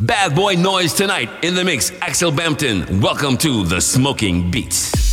Bad boy noise tonight in the mix. Axel Bampton. Welcome to the Smoking Beats.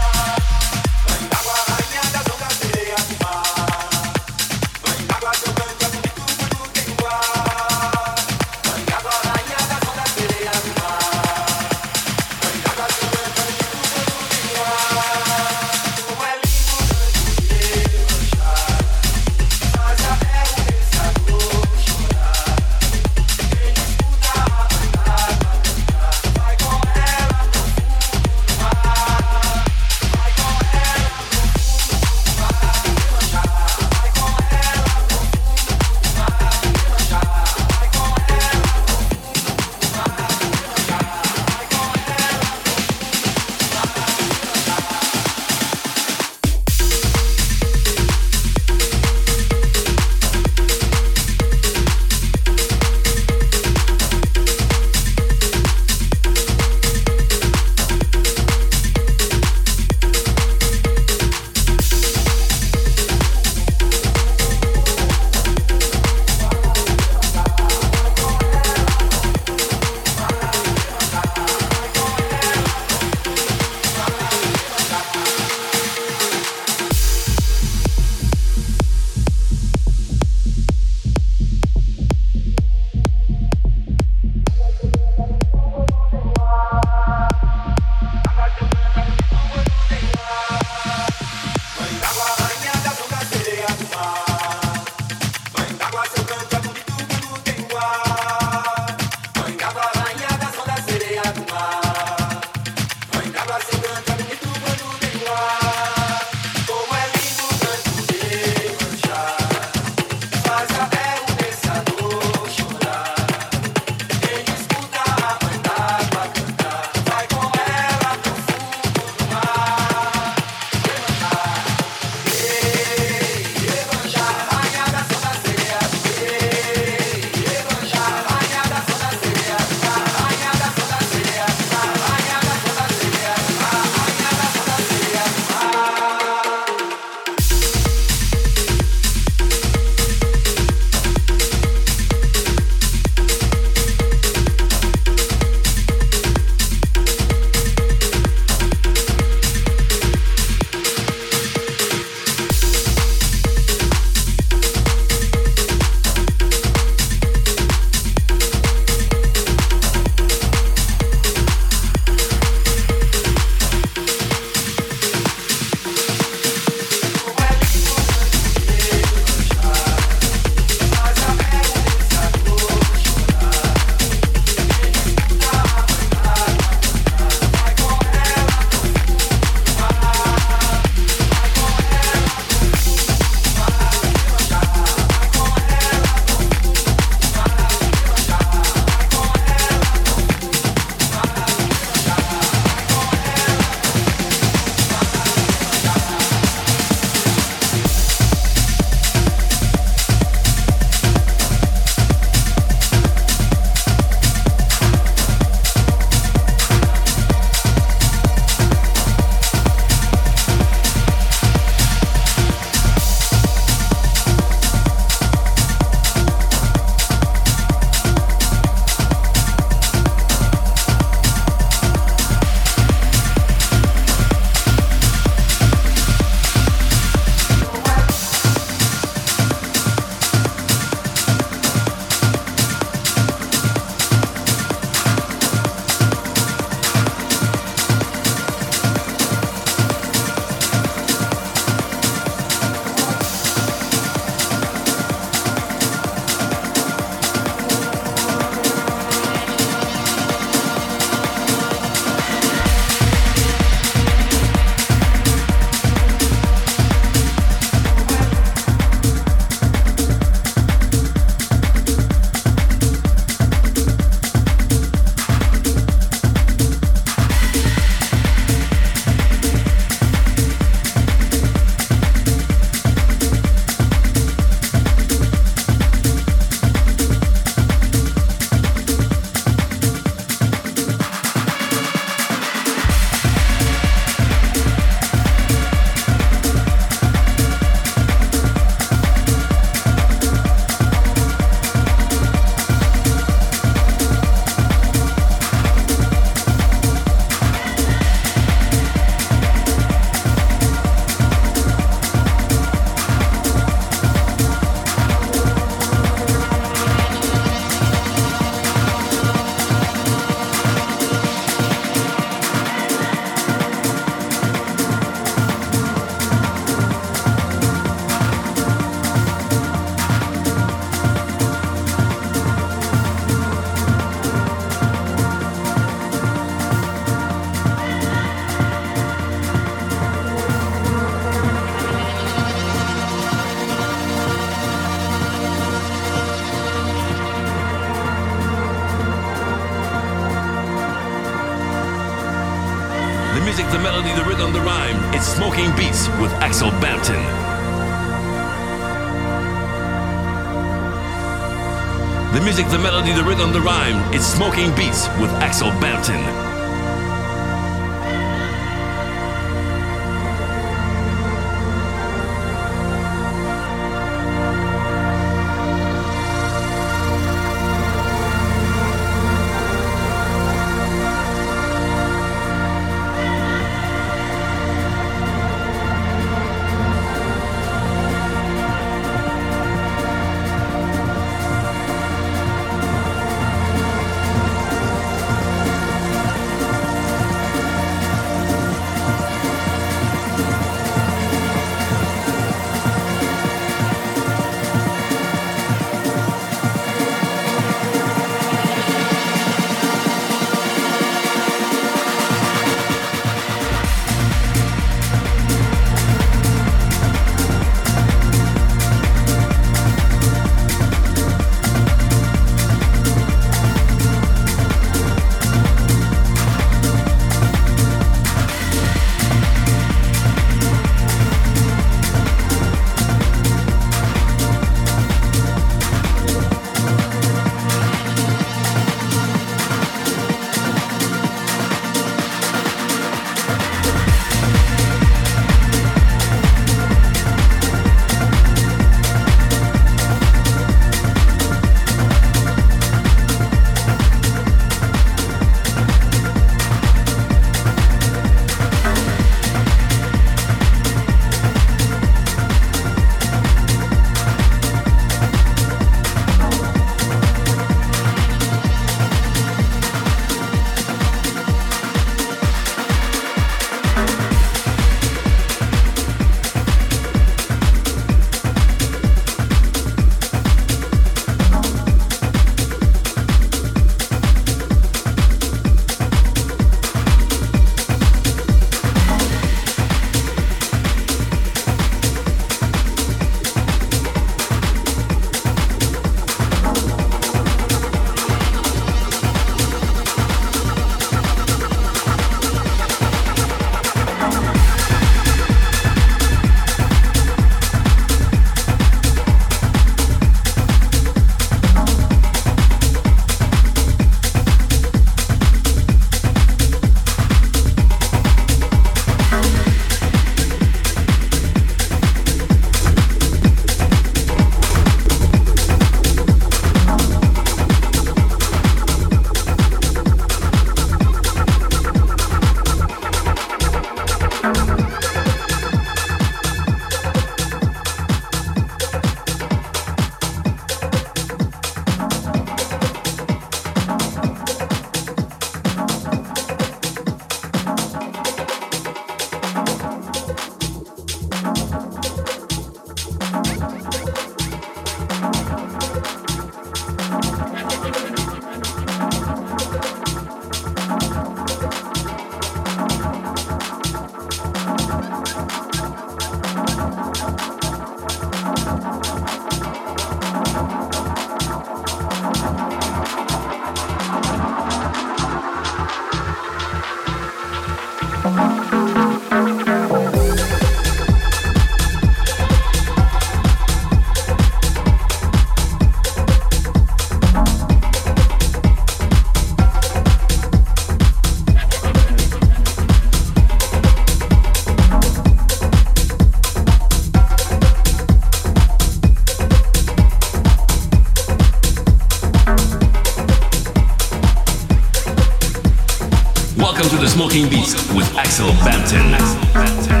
Smoking Beats with Axel Bampton.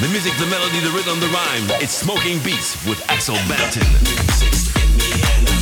The music, the melody, the rhythm, the rhyme. It's Smoking Beats with Axel Banton.